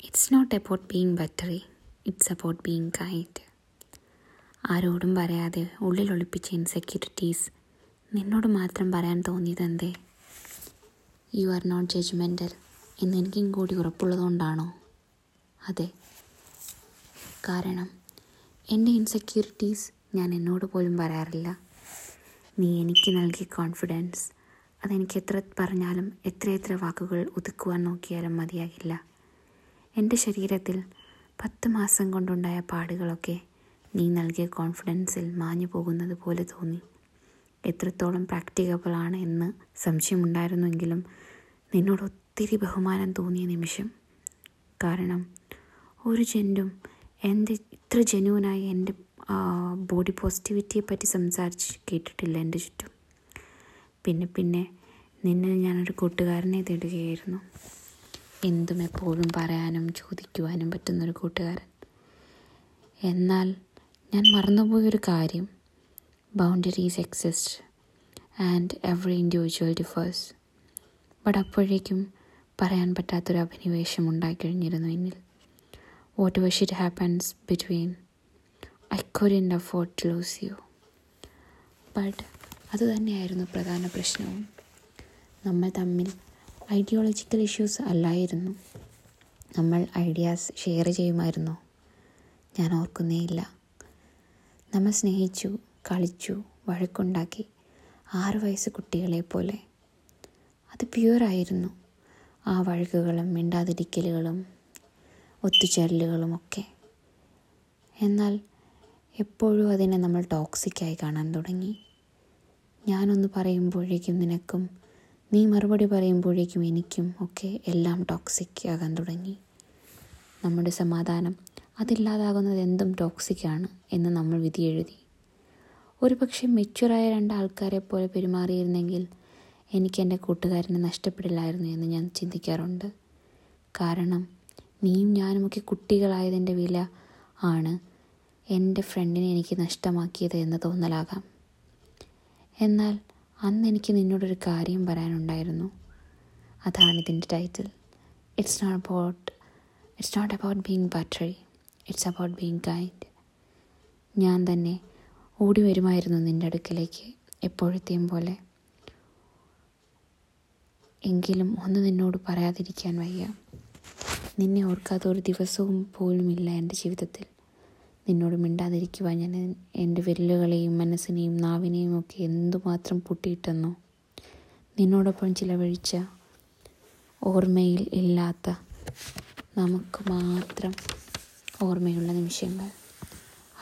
It's not about being better it's about being kind ആരോടും പറയാതെ ഉള്ളിൽ ഒളിപ്പിച്ച ഇൻസെക്യൂരിറ്റീസ് നിന്നോട് മാത്രം പറയാൻ തോന്നിയതെന്തേ? യു ആർ നോട്ട് ജഡ്ജ്മെന്റൽ എന്ന് എനിക്കും കൂടി ഉറപ്പുള്ളതുകൊണ്ടാണോ? അതെ. കാരണം എന്റെ ഇൻസെക്യൂരിറ്റീസ് ഞാൻ എന്നോട് പോലും പറയാറില്ല. നീ എനിക്ക് നൽകിയ കോൺഫിഡൻസ് അതെനിക്ക് എത്ര പറഞ്ഞാലും എത്ര എത്ര വാക്കുകൾ ഒതുക്കുവാൻ നോക്കിയാലും മതിയാകില്ല. എന്റെ ശരീരത്തിൽ പത്ത് മാസം കൊണ്ടുണ്ടായ പാടുകളൊക്കെ നീ നൽകിയ കോൺഫിഡൻസിൽ മാഞ്ഞു പോകുന്നത് പോലെ തോന്നി. എത്രത്തോളം പ്രാക്ടിക്കബിൾ ആണ് എന്ന് സംശയമുണ്ടായിരുന്നുവെങ്കിലും നിന്നോട് ഒത്തിരി ബഹുമാനം തോന്നിയ നിമിഷം. കാരണം ഒരു ജെന്റും എന്റെ ഇത്ര ജെന്യൂനായി എന്റെ ബോഡി പോസിറ്റിവിറ്റിയെ പറ്റി സംസാരിച്ച് കേട്ടിട്ടില്ല എന്റെ ചുറ്റും. പിന്നെ പിന്നെ നിന്നെ ഞാനൊരു കൂട്ടുകാരനെ തേടുകയായിരുന്നു. എന്തും എപ്പോഴും പറയാനും ചോദിക്കുവാനും പറ്റുന്നൊരു കൂട്ടുകാരൻ. എന്നാൽ ഞാൻ മറന്നുപോയൊരു കാര്യം. Boundaries exist and every individual differs. But അപ്പോഴേക്കും പറയാൻ പറ്റാത്തൊരു അഭിനിവേശം ഉണ്ടായിക്കഴിഞ്ഞിരുന്നു എന്നിൽ. What was it happens between I couldn't afford to lose you but അതുതന്നെയായിരുന്നു പ്രധാന പ്രശ്നവും. നമ്മൾ തമ്മിൽ ഐഡിയോളജിക്കൽ ഇഷ്യൂസ് അല്ലായിരുന്നു. നമ്മൾ ഐഡിയാസ് ഷെയർ ചെയ്യുമായിരുന്നു? ഞാൻ ഓർക്കുന്നേയില്ല. നമ്മൾ സ്നേഹിച്ചു കളിച്ചു വഴക്കുണ്ടാക്കി ആറു വയസ്സ് കുട്ടികളെ പോലെ. അത് പ്യുവറായിരുന്നു ആ വഴക്കുകളും മിണ്ടാതിരിക്കലുകളും ഒത്തുചേരലുകളും ഒക്കെ. എന്നാൽ എപ്പോഴും അതിനെ നമ്മൾ ടോക്സിക്കായി കാണാൻ തുടങ്ങി. ഞാനൊന്ന് പറയുമ്പോഴേക്കും നിനക്കും നീ മറുപടി പറയുമ്പോഴേക്കും എനിക്കും ഒക്കെ എല്ലാം ടോക്സിക് ആകാൻ തുടങ്ങി. നമ്മുടെ സമാധാനം അതില്ലാതാകുന്നത് എന്തും ടോക്സിക്കാണ് എന്ന് നമ്മൾ വിധി എഴുതി. ഒരു പക്ഷേ രണ്ട് ആൾക്കാരെ പോലെ പെരുമാറിയിരുന്നെങ്കിൽ എനിക്ക് എന്റെ കൂട്ടുകാരനെ നഷ്ടപ്പെടില്ലായിരുന്നു എന്ന് ഞാൻ ചിന്തിക്കാറുണ്ട്. കാരണം നീയും ഞാനുമൊക്കെ കുട്ടികളായതിന്റെ വില ആണ് എന്റെ ഫ്രണ്ടിനെ എനിക്ക് നഷ്ടമാക്കിയത് എന്ന് തോന്നലാകാം. എന്നാൽ അന്ന് എനിക്ക് നിന്നോടൊരു കാര്യം പറയാനുണ്ടായിരുന്നു. അതാണ് ഇതിന്റെ title. It's not about it's not about being better it's about being kind ഞാൻ തന്നെ ഓടി വരുമായിരുന്നു നിന്റെ അടുക്കലേക്ക് എപ്പോഴത്തെയും പോലെ. എങ്കിലും ഒന്ന് നിന്നോട് പറയാതിരിക്കാൻ വയ്യ. നിന്നെ ഓർക്കാത്ത ഒരു ദിവസവും പോലുമില്ല എന്റെ ജീവിതത്തിൽ. നിന്നോട് മിണ്ടാതിരിക്കുവാൻ ഞാൻ എന്റെ വിരലുകളെയും മനസ്സിനെയും നാവിനെയും ഒക്കെ എന്തുമാത്രം പൊട്ടിയിട്ടെന്നോ. നിന്നോടൊപ്പം ചിലവഴിച്ച ഓർമ്മയിൽ ഇല്ലാത്ത നമുക്ക് മാത്രം ഓർമ്മയുള്ള നിമിഷങ്ങൾ.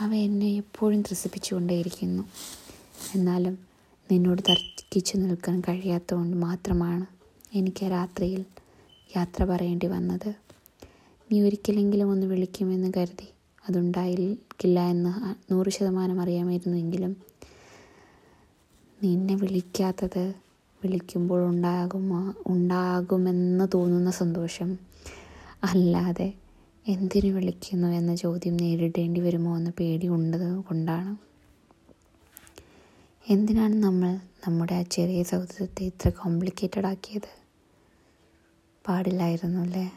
അവ എന്നെ എപ്പോഴും ത്രസിപ്പിച്ചുകൊണ്ടേയിരിക്കുന്നു. എന്നാലും നിന്നോട് തർക്കിച്ചു നിൽക്കാൻ കഴിയാത്തതുകൊണ്ട് മാത്രമാണ് എനിക്ക് രാത്രിയിൽ യാത്ര പറയേണ്ടി വന്നത്. നീ ഒരിക്കലെങ്കിലും ഒന്ന് വിളിക്കുമെന്ന് കരുതി അതുണ്ടായിരിക്കില്ല എന്ന് നൂറ് ശതമാനം അറിയാമായിരുന്നുവെങ്കിലും നിന്നെ വിളിക്കാത്തത് വിളിക്കുമ്പോൾ ഉണ്ടാകുമോ ഉണ്ടാകുമെന്ന് തോന്നുന്ന സന്തോഷം. അല്ലാതെ എന്തിനു വിളിക്കുന്നു എന്ന ചോദ്യം നേരിടേണ്ടി വരുമോ എന്ന പേടി ഉണ്ടത് കൊണ്ടാണ്. എന്തിനാണ് നമ്മൾ നമ്മുടെ ആ ചെറിയ സൗഹൃദത്തെ ഇത്ര കോംപ്ലിക്കേറ്റഡ് ആക്കിയത്? പാടില്ലായിരുന്നു അല്ലേ?